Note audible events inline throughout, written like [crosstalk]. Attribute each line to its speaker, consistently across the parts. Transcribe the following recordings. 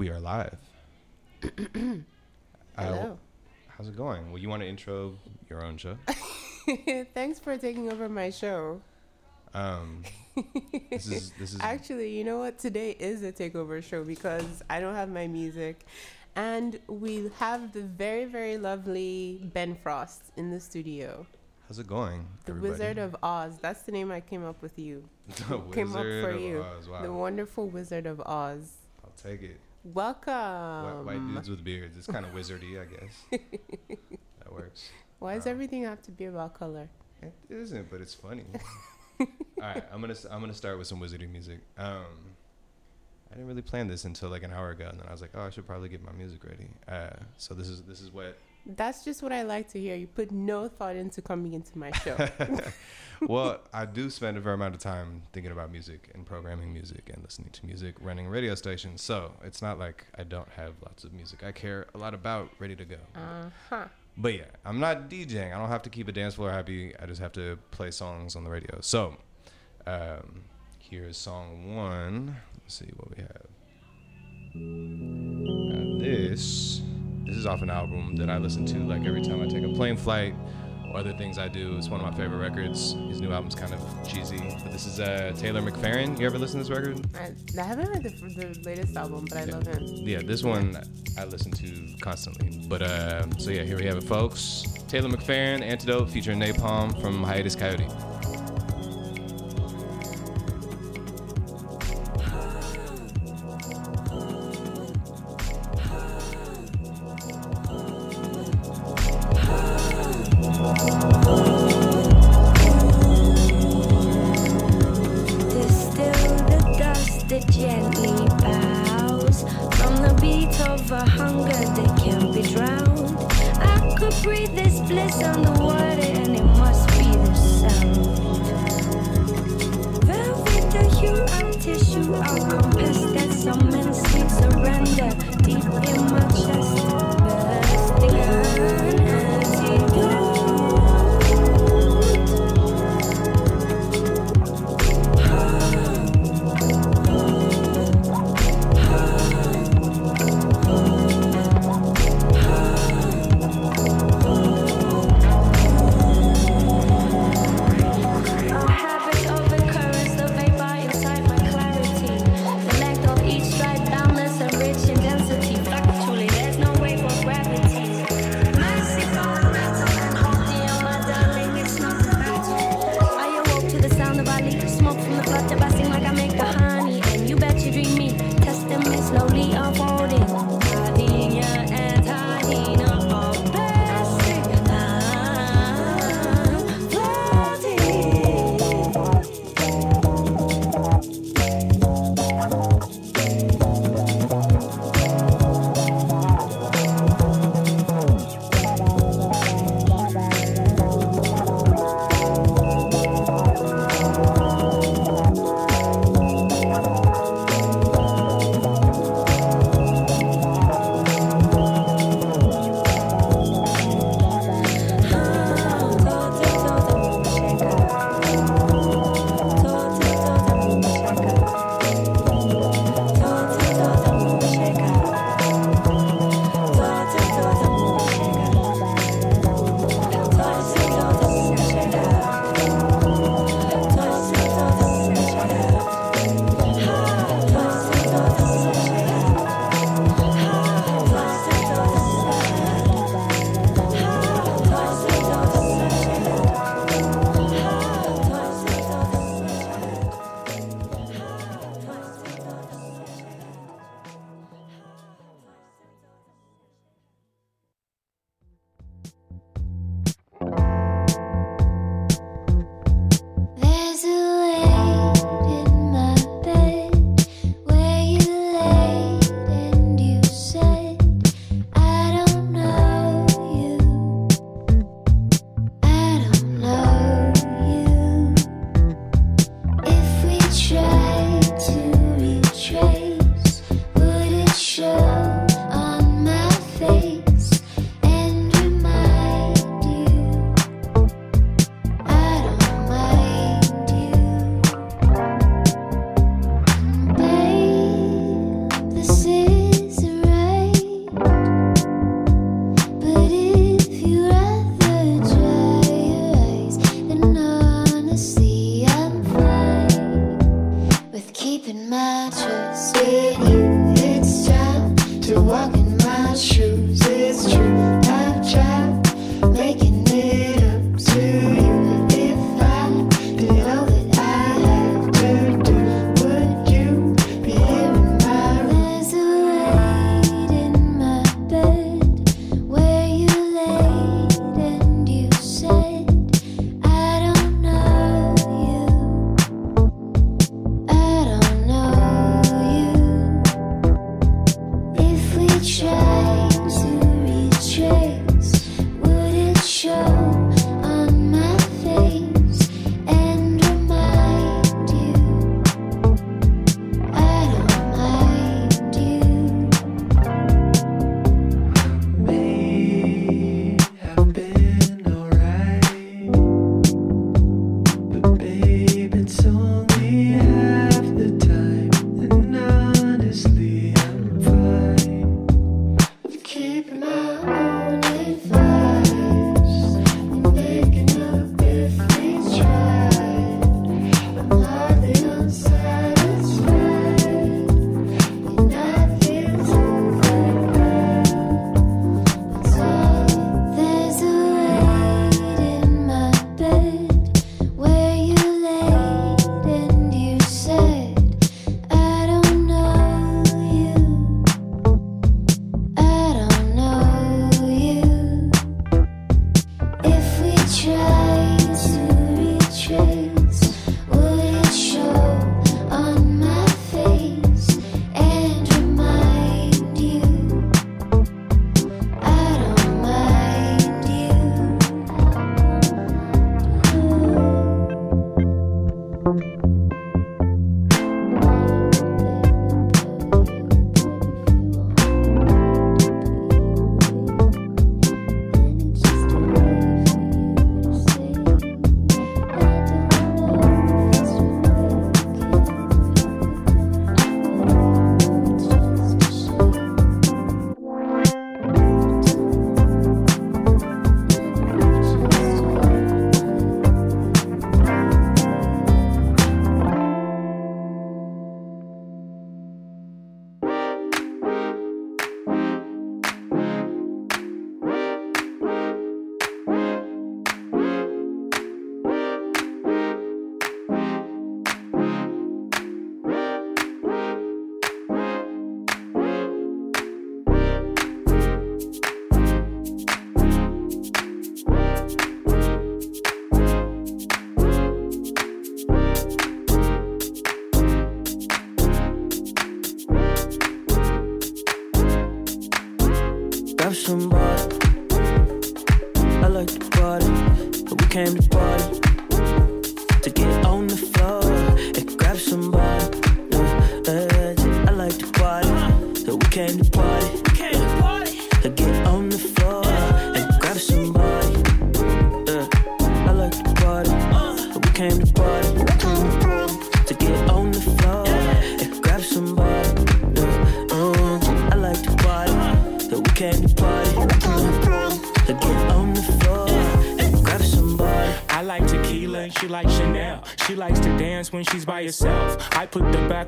Speaker 1: We are live. [clears throat]
Speaker 2: Hello.
Speaker 1: how's it going? Well, you want to intro your own show? [laughs]
Speaker 2: Thanks for taking over my show.
Speaker 1: Um, this is [laughs] this is
Speaker 2: Actually, you know what? Today is a takeover show because I don't have my music. And we have the very, very lovely Ben Frost in the studio.
Speaker 1: how's it going?
Speaker 2: The
Speaker 1: everybody?
Speaker 2: Wizard of Oz. That's the name I came up with you.
Speaker 1: the
Speaker 2: came up for
Speaker 1: of
Speaker 2: you.
Speaker 1: Oz, Wow.
Speaker 2: The wonderful Wizard of Oz.
Speaker 1: I'll take it.
Speaker 2: Welcome.
Speaker 1: Whi- White dudes with beards. It's kind of wizardy, I guess. [laughs] that works.
Speaker 2: Why does
Speaker 1: Wow.
Speaker 2: everything have to be about color?
Speaker 1: It isn't, but it's funny. [laughs] All right, I'm gonna I'm gonna start with some wizardy music. Um, I didn't really plan this until like an hour ago, and then I was like, oh, I should probably get my music ready. Uh, so this is this is what.
Speaker 2: That's just what I like to hear. You put no thought into coming into my show. [laughs]
Speaker 1: well, I do spend a fair amount of time thinking about music and programming music and listening to music, running radio stations. So it's not like I don't have lots of music. I care a lot about ready to go.
Speaker 2: Uh huh.
Speaker 1: But yeah, I'm not DJing. I don't have to keep a dance floor happy. I just have to play songs on the radio. So, um, here's song one. Let's see what we have. Now this, this is off an album that I listen to like every time I take a plane flight or other things I do. It's one of my favorite records. His new album's kind of cheesy, but this is uh, Taylor McFerrin. You ever listen to this record?
Speaker 2: I, I haven't heard the, the latest album, but I
Speaker 1: Yeah.
Speaker 2: love him.
Speaker 1: Yeah, this one I listen to constantly. But uh, so yeah, here we have it, folks. Taylor McFerrin, Antidote, featuring
Speaker 3: Nai Palm from Hiatus Kaiyote.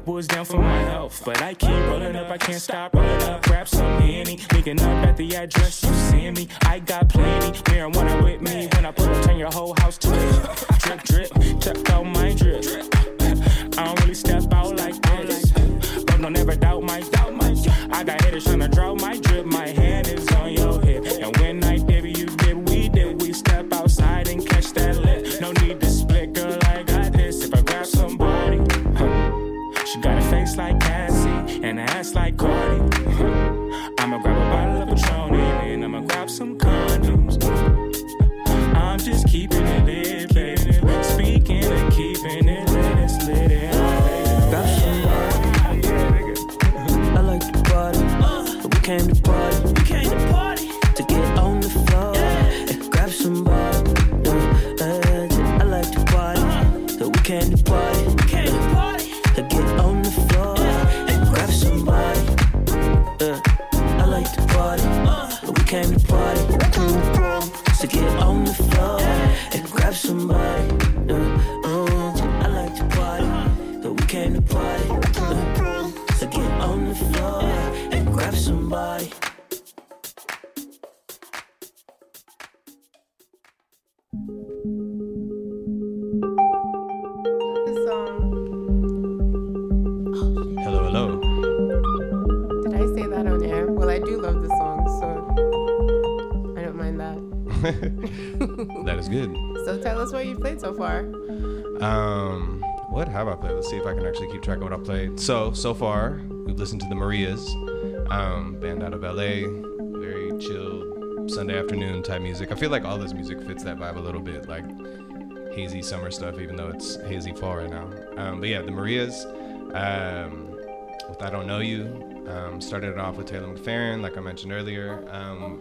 Speaker 4: Came down party.
Speaker 2: Played?
Speaker 1: Let's see if I can actually keep track of what I played. So, so far, we've listened to the Marias, um, band out of LA, very chill Sunday afternoon type music. I feel like all this music fits that vibe a little bit, like hazy summer stuff, even though it's hazy fall right now. Um, but yeah, the Marias, um, with I Don't Know You, um, started it off with Taylor McFerrin, like I mentioned earlier. Um,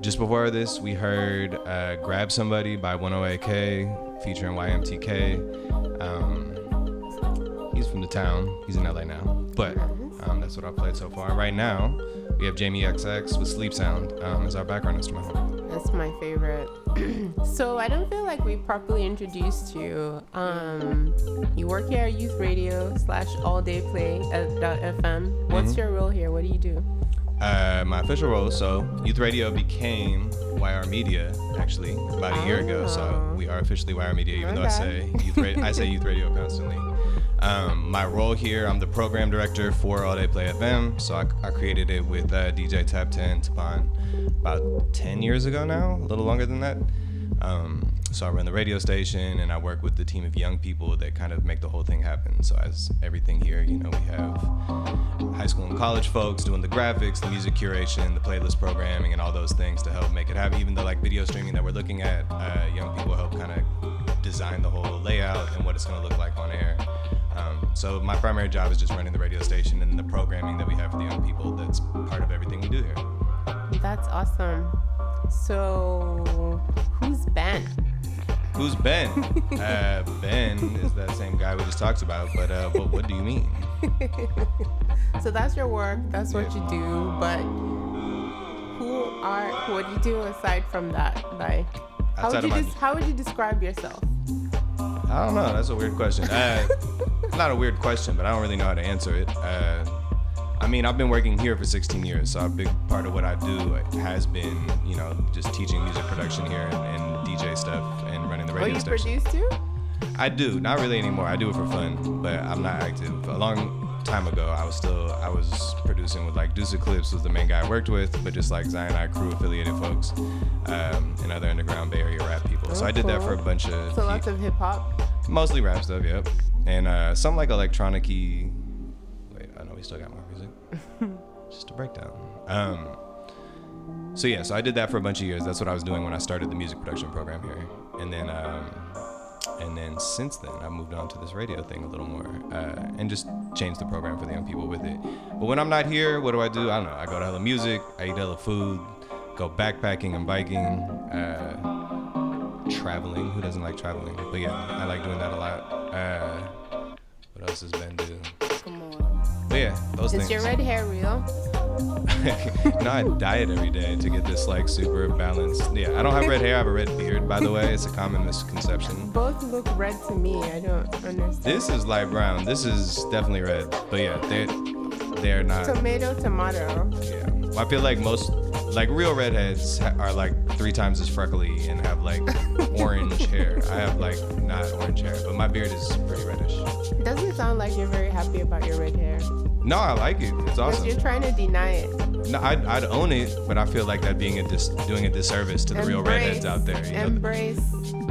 Speaker 1: just before this, we heard uh, Grab Somebody by 108K featuring YMTK. Um, he's from the town, he's in LA now, but um, that's what I've played so far. Right now, we have Jamie XX with Sleep Sound um, as our background instrumental.
Speaker 2: That's my favorite. [clears throat] so I don't feel like we properly introduced you. Um, you work here at Youth Radio slash All Day Play dot FM. What's your role here? What do you do?
Speaker 1: Uh, my official role, so Youth Radio became YR Media actually about a year ago. So
Speaker 2: Oh.
Speaker 1: we are officially YR Media, even though I say Youth Radio, I say Youth Radio [laughs] constantly. Um, my role here, I'm the program director for All Day Play FM. So I, I created it with uh, DJ Tap 10 Taban about 10 years ago now, a little longer than that. Um, so I run the radio station and I work with the team of young people that kind of make the whole thing happen. So as everything here, you know, we have high school and college folks doing the graphics, the music curation, the playlist programming, and all those things to help make it happen. Even the like video streaming that we're looking at, uh, young people help kind of design the whole layout and what it's going to look like on air. Um, so my primary job is just running the radio station and the programming that we have for the young people. That's part of everything we do here.
Speaker 2: That's awesome. So who's Ben?
Speaker 1: Who's Ben? [laughs] uh, ben is that same guy we just talked about, but uh, what, what do you mean? [laughs]
Speaker 2: So that's your work. That's what you do. But who are what do you do aside from that? Like, how would you
Speaker 1: my-
Speaker 2: des- how would you describe yourself?
Speaker 1: I don't know. That's a weird question. Uh, [laughs] not a weird question, but I don't really know how to answer it. Uh, mean, I've been working here for 16 years, so a big part of what I do has been, you know, just teaching music production here and, and DJ stuff and running the
Speaker 2: Oh,
Speaker 1: radio
Speaker 2: you
Speaker 1: station.
Speaker 2: produce too?
Speaker 1: I do, not really anymore. I do it for fun, but I'm not active. A long time ago, I was still I was producing with like Deuce Eclipse was the main guy I worked with, but just like Zion I crew affiliated folks um, and other underground Bay Area rap people. So
Speaker 2: Oh,
Speaker 1: I did that for a bunch of
Speaker 2: So lots of hip hop.
Speaker 1: Mostly rap stuff, yep. And uh, some like electronic-y. Wait, I know we still got music. [laughs] Just a breakdown. Um, so yeah, so I did that for a bunch of years. That's what I was doing when I started the music production program here. And then, um, and then since then, I moved on to this radio thing a little more, uh, and just changed the program for the young people with it. But when I'm not here, what do I do? I don't know. I go to hella music. I eat hella food. Go backpacking and biking. Uh, traveling. Who doesn't like traveling? But yeah, I like doing that a lot. Uh, what else has Ben do?
Speaker 2: Come on.
Speaker 1: But yeah, those
Speaker 2: Is
Speaker 1: things.
Speaker 2: your red hair real? [laughs]
Speaker 1: no, I diet every day to get this like super balanced. Yeah, I don't have red hair. I have a red beard, by the way. It's a common misconception.
Speaker 2: Both look red to me. I don't understand.
Speaker 1: This is light brown. This is definitely red. But yeah, they're they're not.
Speaker 2: Tomato, tomato.
Speaker 1: Yeah, well, I feel like most like real redheads are like three times as freckly and have like [laughs] orange hair. I have like not orange hair, but my beard is pretty reddish.
Speaker 2: Doesn't sound like you're very happy about your red hair.
Speaker 1: No, I like it. It's awesome.
Speaker 2: you're trying to deny it.
Speaker 1: No, I'd, I'd own it, but I feel like that being a dis- doing a disservice to the real redheads out there. You know,
Speaker 2: Embrace.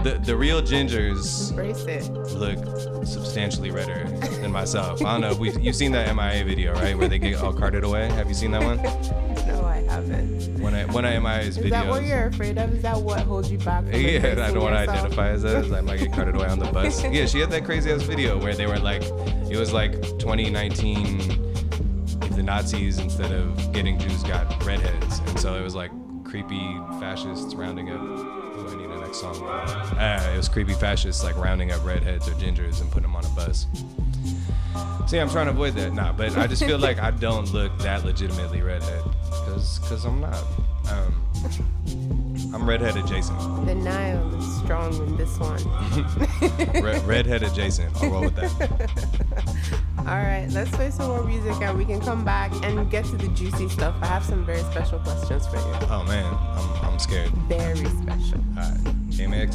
Speaker 1: the the real gingers
Speaker 2: Embrace it.
Speaker 1: look substantially redder than myself. I don't know. We you've seen that MIA video, right, where they get all carted away. Have you seen that one? [laughs]
Speaker 2: No, I haven't.
Speaker 1: One of one of MIA's
Speaker 2: Is
Speaker 1: videos.
Speaker 2: that what you're afraid of? Is that what holds you back? From
Speaker 1: Yeah, I don't want to identify as that. I might get carted away on the bus. [laughs] Yeah, she had that crazy ass video where they were like, it was like 2019. If the Nazis instead of getting Jews got redheads, and so it was like creepy fascists rounding up. Ooh, I need a next song. Uh, it was creepy fascists like rounding up redheads or gingers and putting them on a bus. See, I'm trying to avoid that. Nah, but I just feel like I don't look that legitimately redhead, cause, cause I'm not. Um, I'm redhead adjacent.
Speaker 2: Nile is strong in this one. [laughs]
Speaker 1: Red, redhead adjacent. I'll roll with that. [laughs]
Speaker 2: All right, let's play some more music and we can come back and get to the juicy stuff. I have some very special questions for you.
Speaker 1: Oh man, I'm, I'm scared.
Speaker 2: Very special.
Speaker 1: Alright. Jamie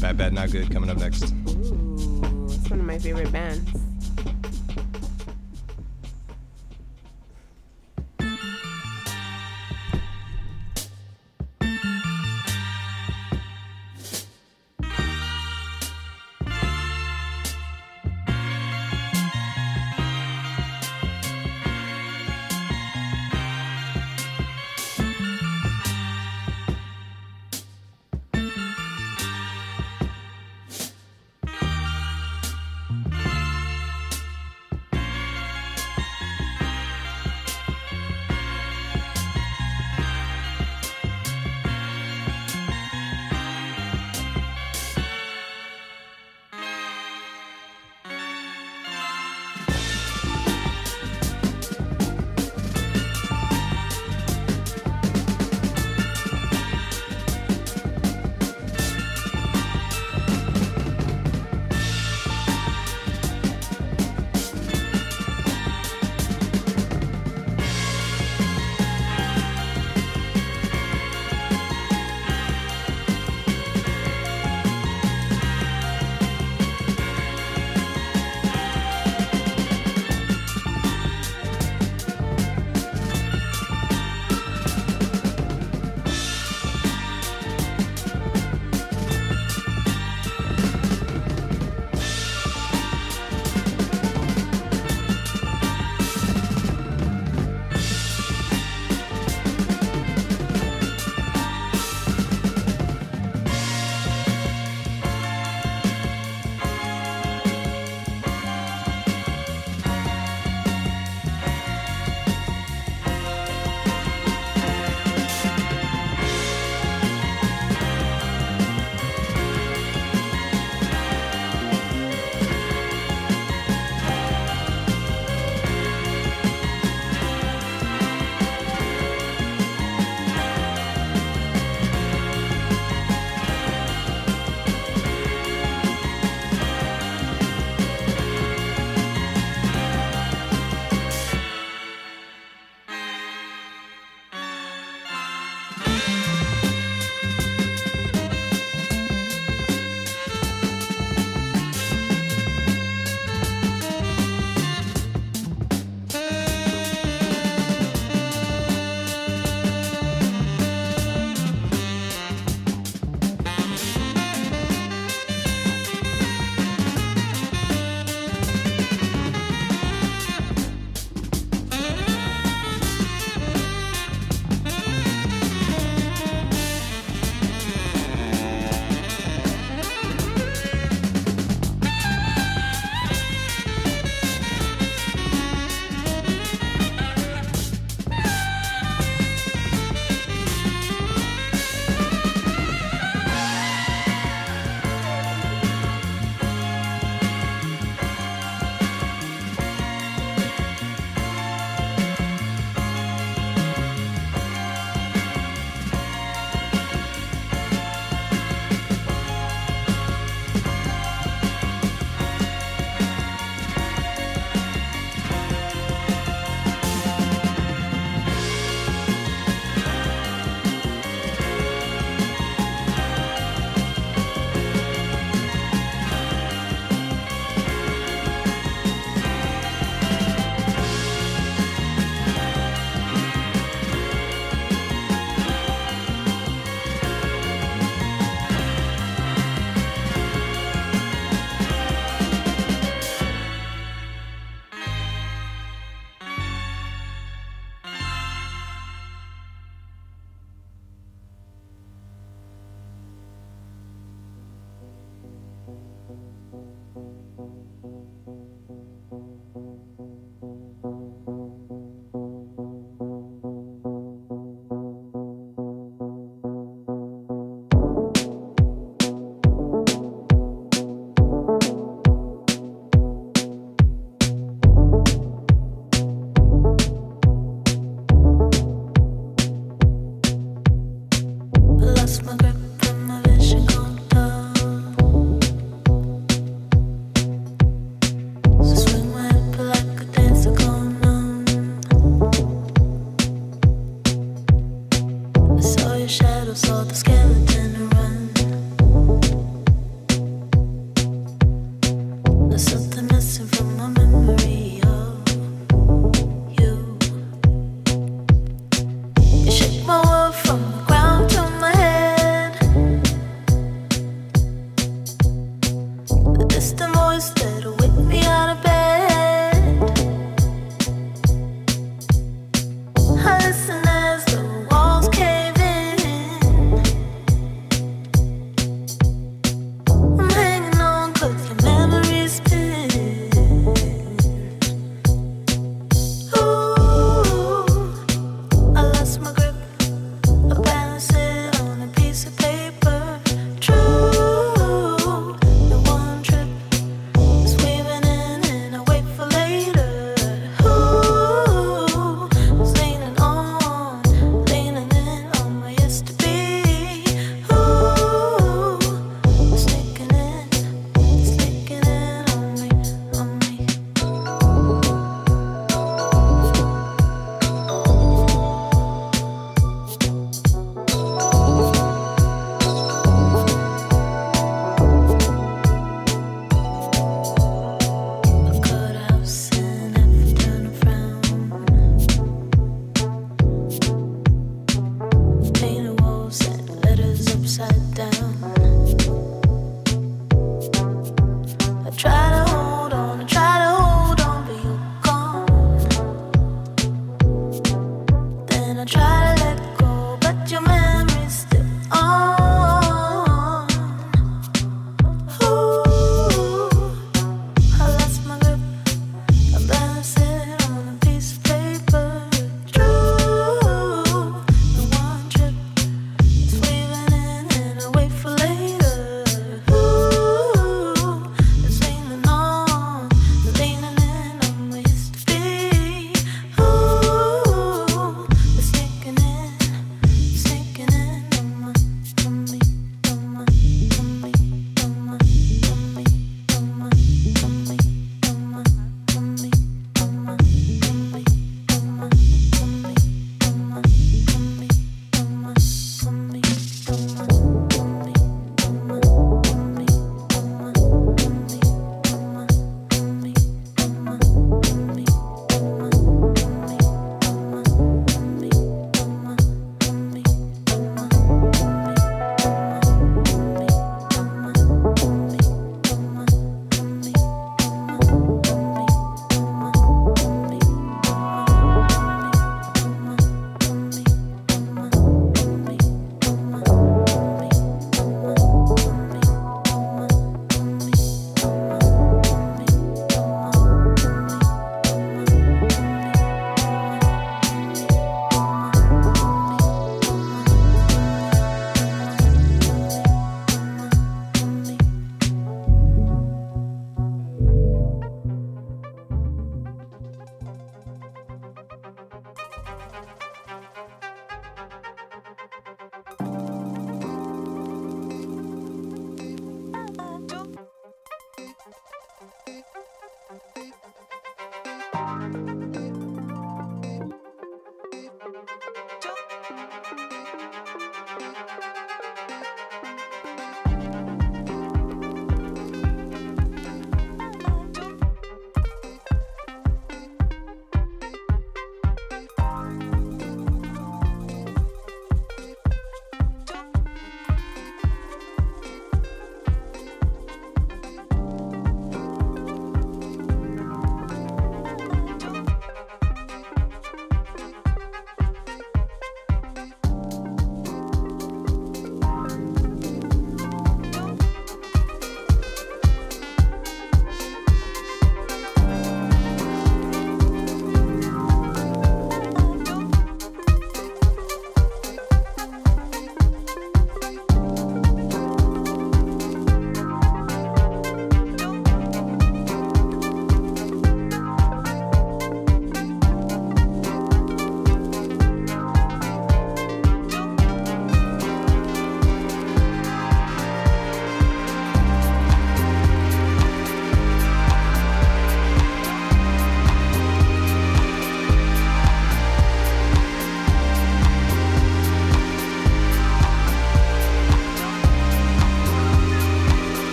Speaker 1: Bad Bad Not Good coming up next.
Speaker 2: Ooh, it's one of my favorite bands.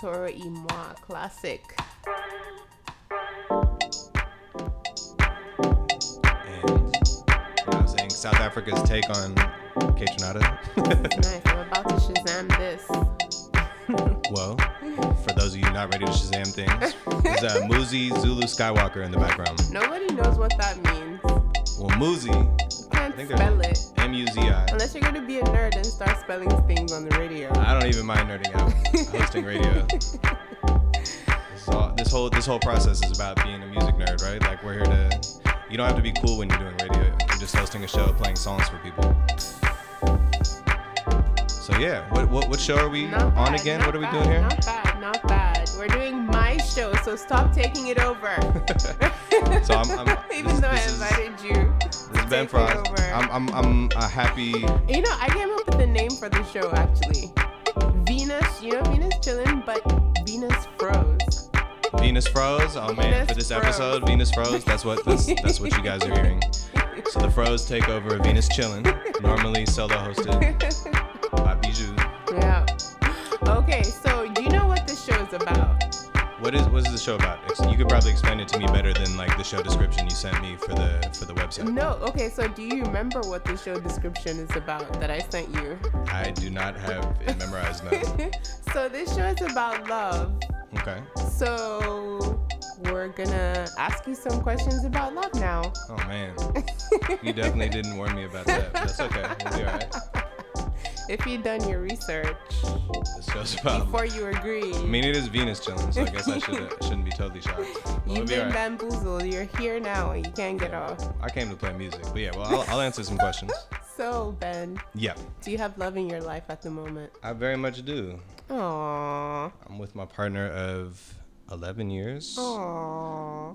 Speaker 2: Toro y Moi classic.
Speaker 1: And I was saying South Africa's take on Kaytranada. [laughs]
Speaker 2: nice. I'm about to Shazam this. [laughs]
Speaker 1: well, for those of you not ready to Shazam things, there's uh, Muzi Zulu Skywalker in the background.
Speaker 2: Nobody knows what that means.
Speaker 1: Well, Muzi,
Speaker 2: can't spell it.
Speaker 1: M U Z I.
Speaker 2: Unless you're gonna be a nerd and start spelling things on the radio.
Speaker 1: I don't even mind nerding out [laughs] hosting radio. So this whole this whole process is about being a music nerd, right? Like we're here to. You don't have to be cool when you're doing radio. You're just hosting a show, playing songs for people. So yeah, what what, what show are we
Speaker 2: Not
Speaker 1: on
Speaker 2: bad,
Speaker 1: again? What are we
Speaker 2: bad,
Speaker 1: doing here?
Speaker 2: Not bad, not bad. We're doing my show, so stop taking it over. [laughs]
Speaker 1: So I'm, I'm [laughs]
Speaker 2: Even
Speaker 1: this,
Speaker 2: though I invited you.
Speaker 1: is
Speaker 2: take it
Speaker 1: Frost. I'm I'm I'm a happy.
Speaker 2: You know, I came up with the name for the show actually. Venus, you know Venus chilling, but Venus froze.
Speaker 1: Venus froze. Oh man,
Speaker 2: Venus
Speaker 1: for this
Speaker 2: froze.
Speaker 1: episode, Venus froze. That's what that's, that's what you guys are hearing. So the froze take over Venus chilling. normally solo hosted [laughs]
Speaker 2: What is
Speaker 1: what is the show about? You could probably explain it to me better than like the show description you sent me for the for the website.
Speaker 2: No, okay, so do you remember what the show description is about that I sent you?
Speaker 1: I do not have it memorized now. [laughs]
Speaker 2: so this show is about love.
Speaker 1: Okay.
Speaker 2: So we're gonna ask you some questions about love now.
Speaker 1: Oh man, you definitely didn't warn me about that. But that's okay. We'll be alright. [laughs]
Speaker 2: If you've done your research
Speaker 1: This show's about.
Speaker 2: before you agree,
Speaker 1: I mean, it is Venus chilling, so I guess I [laughs] should shouldn't be totally shocked. We'll
Speaker 2: you've
Speaker 1: be
Speaker 2: been
Speaker 1: alright.
Speaker 2: bamboozled. You're here now and you can't get off.
Speaker 1: I came to play music, but yeah, well, I'll, I'll answer some questions. [laughs]
Speaker 2: So Ben,
Speaker 1: Yeah,
Speaker 2: do you have love in your life at the moment?
Speaker 1: I very much do.
Speaker 2: Aww.
Speaker 1: I'm with my partner of 11 years,
Speaker 2: Aww.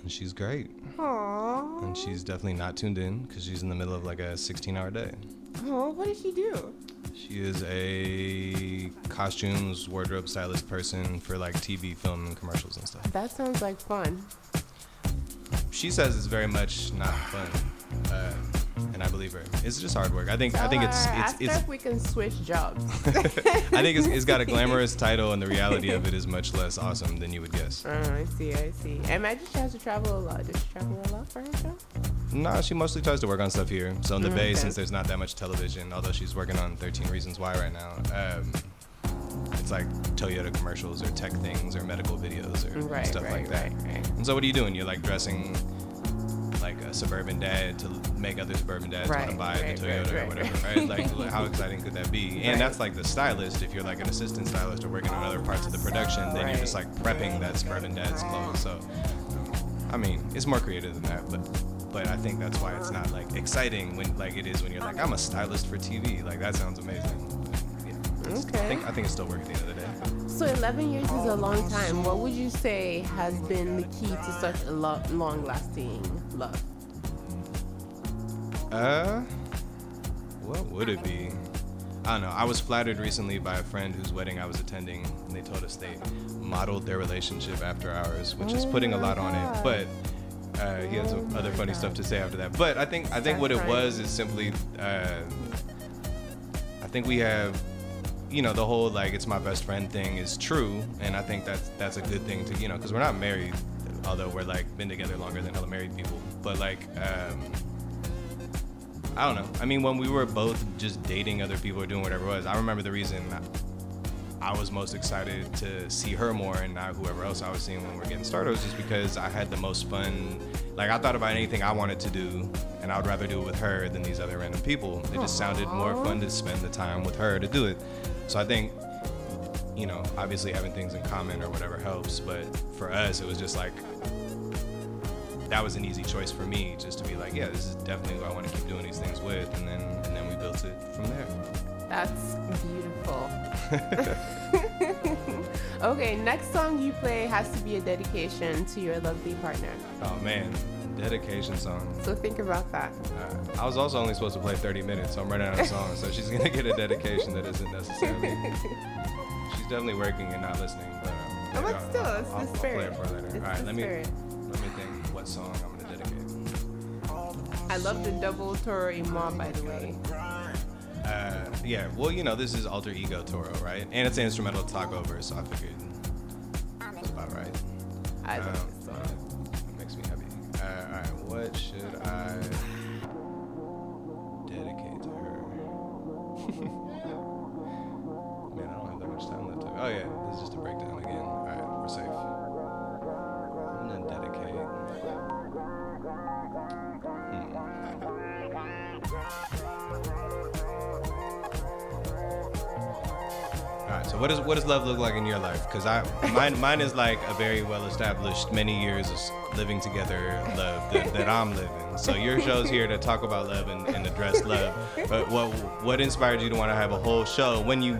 Speaker 1: and she's great.
Speaker 2: Aww.
Speaker 1: And she's definitely not tuned in because she's in the middle of like a 16 hour day.
Speaker 2: Oh, what did she do?
Speaker 1: She is a costumes, wardrobe stylist person for like TV, film, and commercials and stuff.
Speaker 2: That sounds like fun.
Speaker 1: She says it's very much not fun, uh, and I believe her. It's just hard work. I think. I think it's
Speaker 2: Tell her,
Speaker 1: it's
Speaker 2: ask
Speaker 1: it's.
Speaker 2: if we can switch jobs. [laughs]
Speaker 1: I think it's, it's got a glamorous [laughs] title, and the reality of it is much less awesome than you would guess.
Speaker 2: Oh, I see, I see. I imagine she has to travel a lot. Does she travel a lot for her show?
Speaker 1: Nah, she mostly tries to work on stuff here. So in the
Speaker 2: Mm,
Speaker 1: Bay,
Speaker 2: okay.
Speaker 1: since there's not that much television, although she's working on 13 Reasons Why right now, um, it's like Toyota commercials or tech things or medical videos or
Speaker 2: Right,
Speaker 1: stuff
Speaker 2: right,
Speaker 1: like that.
Speaker 2: right, right.
Speaker 1: And so what are you doing? You're like dressing like a suburban dad to make other suburban dads want to buy the Toyota or whatever,
Speaker 2: right. [laughs]
Speaker 1: Like how exciting could that be? And that's like the stylist. If you're like an assistant stylist or working on other parts of the production, then you're just like prepping that suburban dad's clothes. So I mean, it's more creative than that, but but I think that's why it's not like exciting when like it is when you're like I'm a stylist for TV. Like that sounds amazing. Yeah, it's- I think I think it's still work at the end of the day.
Speaker 2: So 11 years is a long time. What would you say has been the key to such a lo- long-lasting love?
Speaker 1: Uh, what would it be? I don't know. I was flattered recently by a friend whose wedding I was attending, and they told us they modeled their relationship after ours, which is
Speaker 2: Oh
Speaker 1: putting a lot on it. But uh, he had some other funny stuff to say after that. But I think I think what it
Speaker 2: That's
Speaker 1: was is simply, uh, I think we have, you know, the whole like it's my best friend thing is true, and I think that's that's a good thing to you know because we're not married, although we're like been together longer than other married people. But like. Um, I don't know. I mean, when we were both just dating other people or doing whatever it was, I remember the reason I was most excited to see her more and not whoever else I was seeing when we were getting started was just because I had the most fun. Like, I thought about anything I wanted to do, and I would rather do it with her than these other random people. It just sounded more fun to spend the time with her to do it. So I think, you know, obviously having things in common or whatever helps, but for us, it was just like, that was an easy choice for me just to be like, yeah, this is definitely who I want to keep doing these things with, and then and then we built it from there.
Speaker 2: That's beautiful. [laughs] okay, next song you play has to be a dedication to your lovely partner.
Speaker 1: Oh man, dedication song.
Speaker 2: So think about that.
Speaker 1: Uh, I was also only supposed to play 30 minutes, so I'm running out of songs. So she's gonna get a dedication that isn't necessarily. [laughs] She's definitely working and not listening, but. Uh,
Speaker 2: Oh, but
Speaker 1: I'll-
Speaker 2: still,
Speaker 1: I'll-
Speaker 2: the
Speaker 1: I'll- I'll play it for later.
Speaker 2: It's
Speaker 1: All right, let me
Speaker 2: spirit.
Speaker 1: let me think what song I'm gonna dedicate.
Speaker 2: I love the double Toro y Moi, by the way.
Speaker 1: Uh, yeah. Well, you know, this is alter ego Toro, right? And it's an instrumental to talk over, so I figured it's about right.
Speaker 2: I
Speaker 1: Um. It makes me happy. Uh, all right, what should I dedicate to her? [laughs] What does love look like in your life? Because I mine mine is like a very well established many years of living together love that, that I'm living. So your show's here to talk about love and, and address love. But what what inspired you to want to have a whole show when you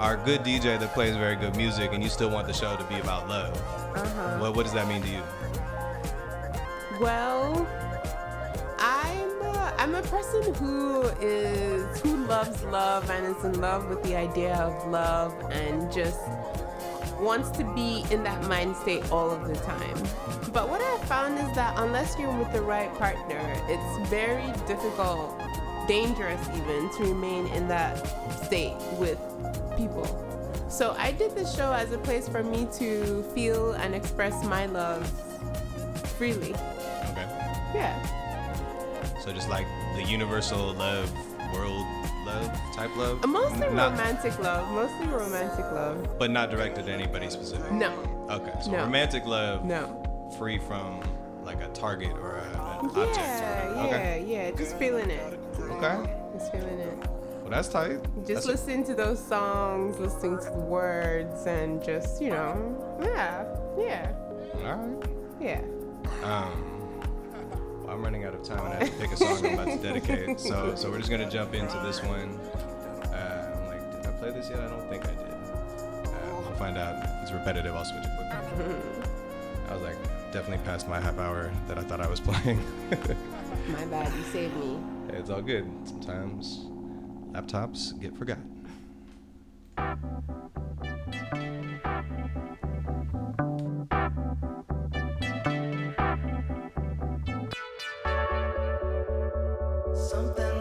Speaker 1: are a good DJ that plays very good music and you still want the show to be about love?
Speaker 2: Uh-huh.
Speaker 1: What what does that mean to you?
Speaker 2: Well, I'm a person who is who loves love and is in love with the idea of love and just wants to be in that mind state all of the time. But what I've found is that unless you're with the right partner, it's very difficult, dangerous even, to remain in that state with people. So I did this show as a place for me to feel and express my love freely.
Speaker 1: Okay.
Speaker 2: Yeah.
Speaker 1: So just like the universal love, world love type love.
Speaker 2: Mostly
Speaker 1: Not-
Speaker 2: romantic love. Mostly romantic love.
Speaker 1: but not directed at anybody specific.
Speaker 2: No.
Speaker 1: Okay, so
Speaker 2: No.
Speaker 1: romantic love,
Speaker 2: No.
Speaker 1: free from like a target or a, an object.
Speaker 2: Yeah,
Speaker 1: of.
Speaker 2: yeah,
Speaker 1: Okay.
Speaker 2: yeah. Just feeling it.
Speaker 1: Okay.
Speaker 2: Just feeling it.
Speaker 1: Well, that's tight.
Speaker 2: Just
Speaker 1: That's-
Speaker 2: listening to those songs, listening to the words, and just, you know, yeah, yeah,
Speaker 1: All right.
Speaker 2: yeah.
Speaker 1: Um, I'm running out of time and I have to pick a song I'm about to dedicate. So, so we're just gonna jump into this one. Uh, I'm like, did I play this yet? I don't think I did. Uh, we'll find out. If it's repetitive. I'll switch it quickly. [laughs] I was like, definitely past my half hour that I thought I was playing. [laughs]
Speaker 2: My bad, you saved me.
Speaker 1: it's all good. Sometimes laptops get forgotten.
Speaker 5: Something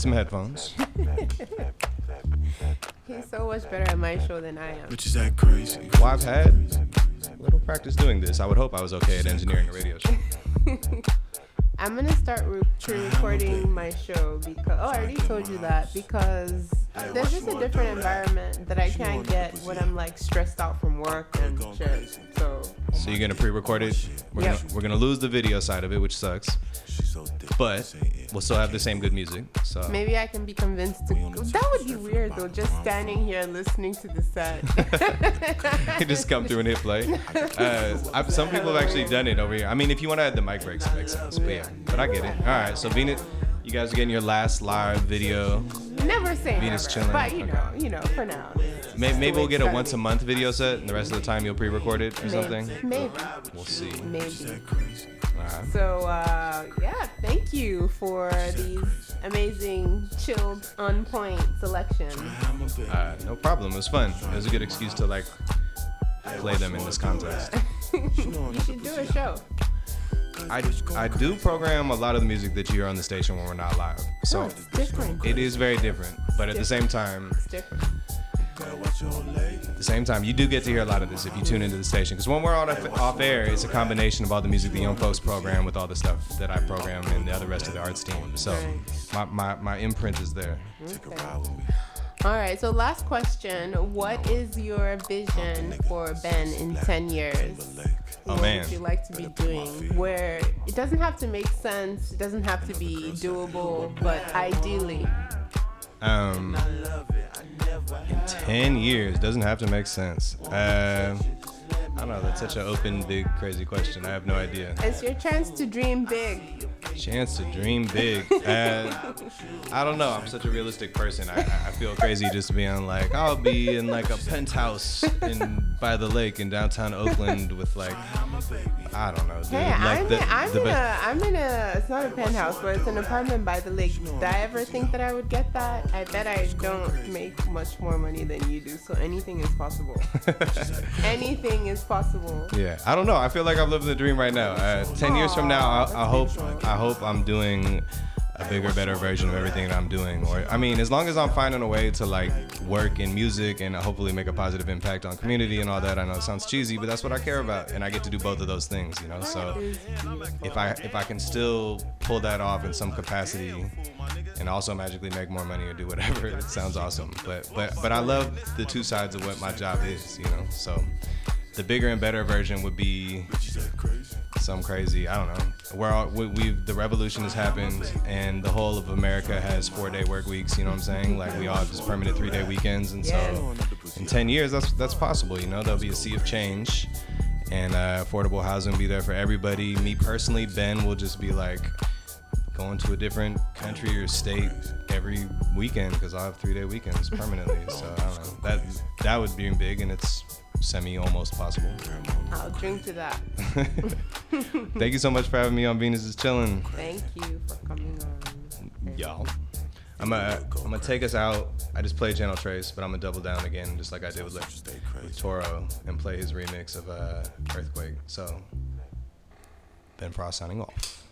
Speaker 1: need some headphones.
Speaker 2: He's so much better at my show than I am.
Speaker 6: Which is that crazy?
Speaker 1: Well, I've had little practice doing this. I would hope I was okay at engineering a radio show. [laughs]
Speaker 2: I'm gonna start re- pre-recording my show because oh, I already told you that because there's just a different environment that I can't get when I'm like stressed out from work and shit. So
Speaker 1: So you're gonna pre-record it. We're
Speaker 2: Yep.
Speaker 1: gonna we're gonna lose the video side of it, which sucks. But we'll still have the same good music. So
Speaker 2: maybe I can be convinced to. That would be weird though, just standing here listening to the set.
Speaker 1: you [laughs] just come through and hit play. [laughs] Uh, I, some people have actually done it over here. I mean, if you want to add the mic breaks, it makes sense. But yeah, but I get it. All right, so Venus, you guys are getting your last live video.
Speaker 2: never say
Speaker 1: Venus
Speaker 2: never,
Speaker 1: chilling,
Speaker 2: but you
Speaker 1: okay.
Speaker 2: know, you know, for now.
Speaker 1: May, maybe we'll get a once a month video set, and the rest of the time you'll pre-record it or something.
Speaker 2: Maybe,
Speaker 1: We'll see.
Speaker 2: maybe.
Speaker 1: All right.
Speaker 2: So uh, yeah, thank you for these amazing, chilled, on point selections.
Speaker 1: Uh, no problem. It was fun. It was a good excuse to like play them in this context. [laughs]
Speaker 2: you should do a show.
Speaker 1: I, I do program a lot of the music that you hear on the station when we're not live.
Speaker 2: No,
Speaker 1: So oh,
Speaker 2: it's different.
Speaker 1: it is very different. But at the same time,
Speaker 2: It's different.
Speaker 1: at the same time, you do get to hear a lot of this if you tune into the station. Because when we're on off, off air, it's a combination of all the music the young folks program with all the stuff that I program and the other rest of the arts team. So my, my, my imprint is there.
Speaker 2: All right. So last question: What is your vision for Ben in ten years?
Speaker 1: Oh,
Speaker 2: what you like to be doing? Where it doesn't have to make sense, it doesn't have to be doable, but ideally,
Speaker 1: Um, in 10 years, doesn't have to make sense. Uh, I don't know. That's such an open, big, crazy question. I have no idea.
Speaker 2: It's your chance to dream big.
Speaker 1: Chance to dream big. [laughs] Uh, I don't know. I'm such a realistic person. I, I feel crazy just being like, I'll be in like a penthouse in by the lake in downtown Oakland with like, I don't know, dude.
Speaker 2: Hey,
Speaker 1: like
Speaker 2: I'm,
Speaker 1: the-
Speaker 2: in, I'm
Speaker 1: the
Speaker 2: in a, I'm in a, it's not a penthouse, but it's an apartment by the lake. Did I ever think that I would get that? I bet I don't make much more money than you do, so anything is possible. [laughs] anything is possible.
Speaker 1: Yeah, I don't know. I feel like I'm living the dream right now. Uh, Ten years from now, I, I hope I hope I'm doing a bigger, better version of everything that I'm doing. Or I mean, as long as I'm finding a way to like work in music and hopefully make a positive impact on community and all that. I know it sounds cheesy, but that's what I care about, and I get to do both of those things. You know, so if I if I can still pull that off in some capacity and also magically make more money or do whatever, [laughs] it sounds awesome. But but but I love the two sides of what my job is. You know, so the bigger and better version would be some crazy I don't know. Where all, we, we've the revolution has happened and the whole of America has four day work weeks you know what I'm saying? Like we all have just permanent three day weekends and so in 10 years that's that's possible you know? There'll be a sea of change and uh, affordable housing will be there for everybody. Me personally Ben will just be like going to a different country or state every weekend because I'll have three day weekends permanently so I don't know. That that would be big and it's semi almost possible
Speaker 2: I'll drink to that. [laughs]
Speaker 1: Thank you so much for having me on Venus is Chilling.
Speaker 2: Thank you for coming on.
Speaker 1: Y'all. I'm gonna I'm gonna take us out. I just played Channel Tres, but I'm gonna double down again, just like I did with, with Toro, and play his remix of uh, Earthquake. So, Ben Frost signing off,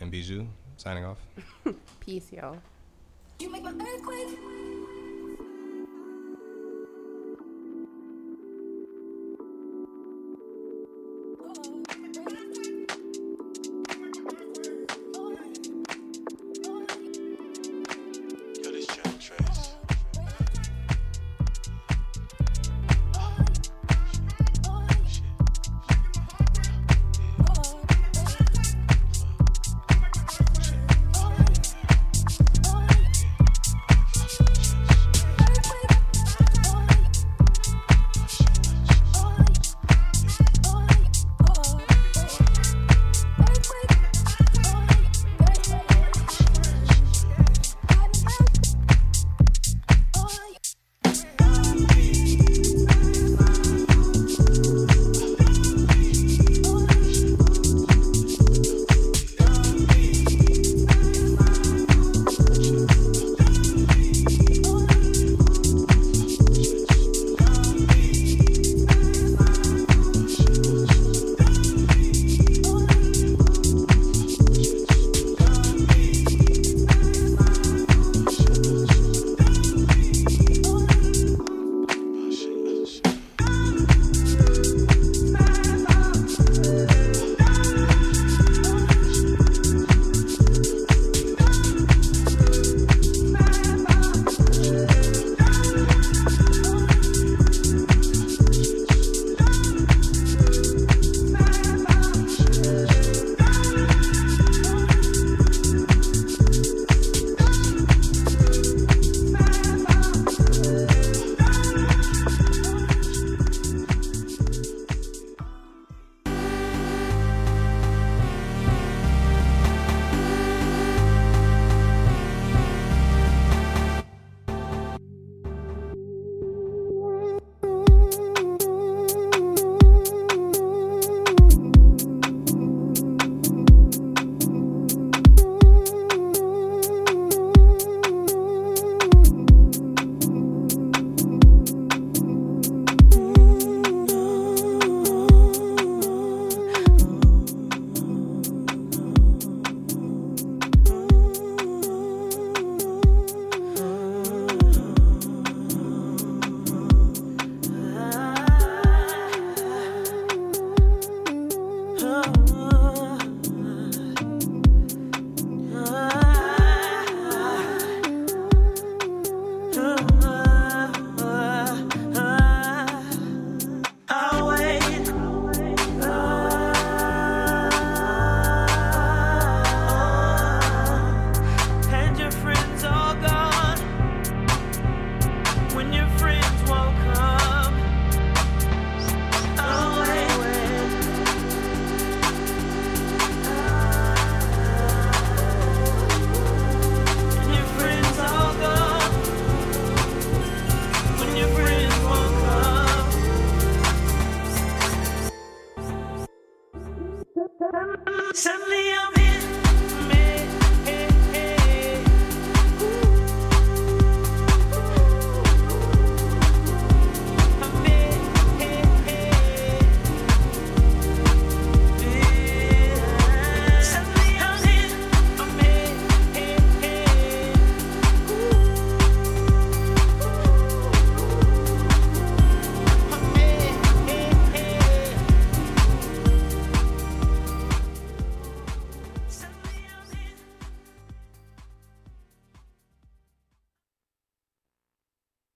Speaker 1: and Bijou signing off. [laughs]
Speaker 2: Peace, y'all.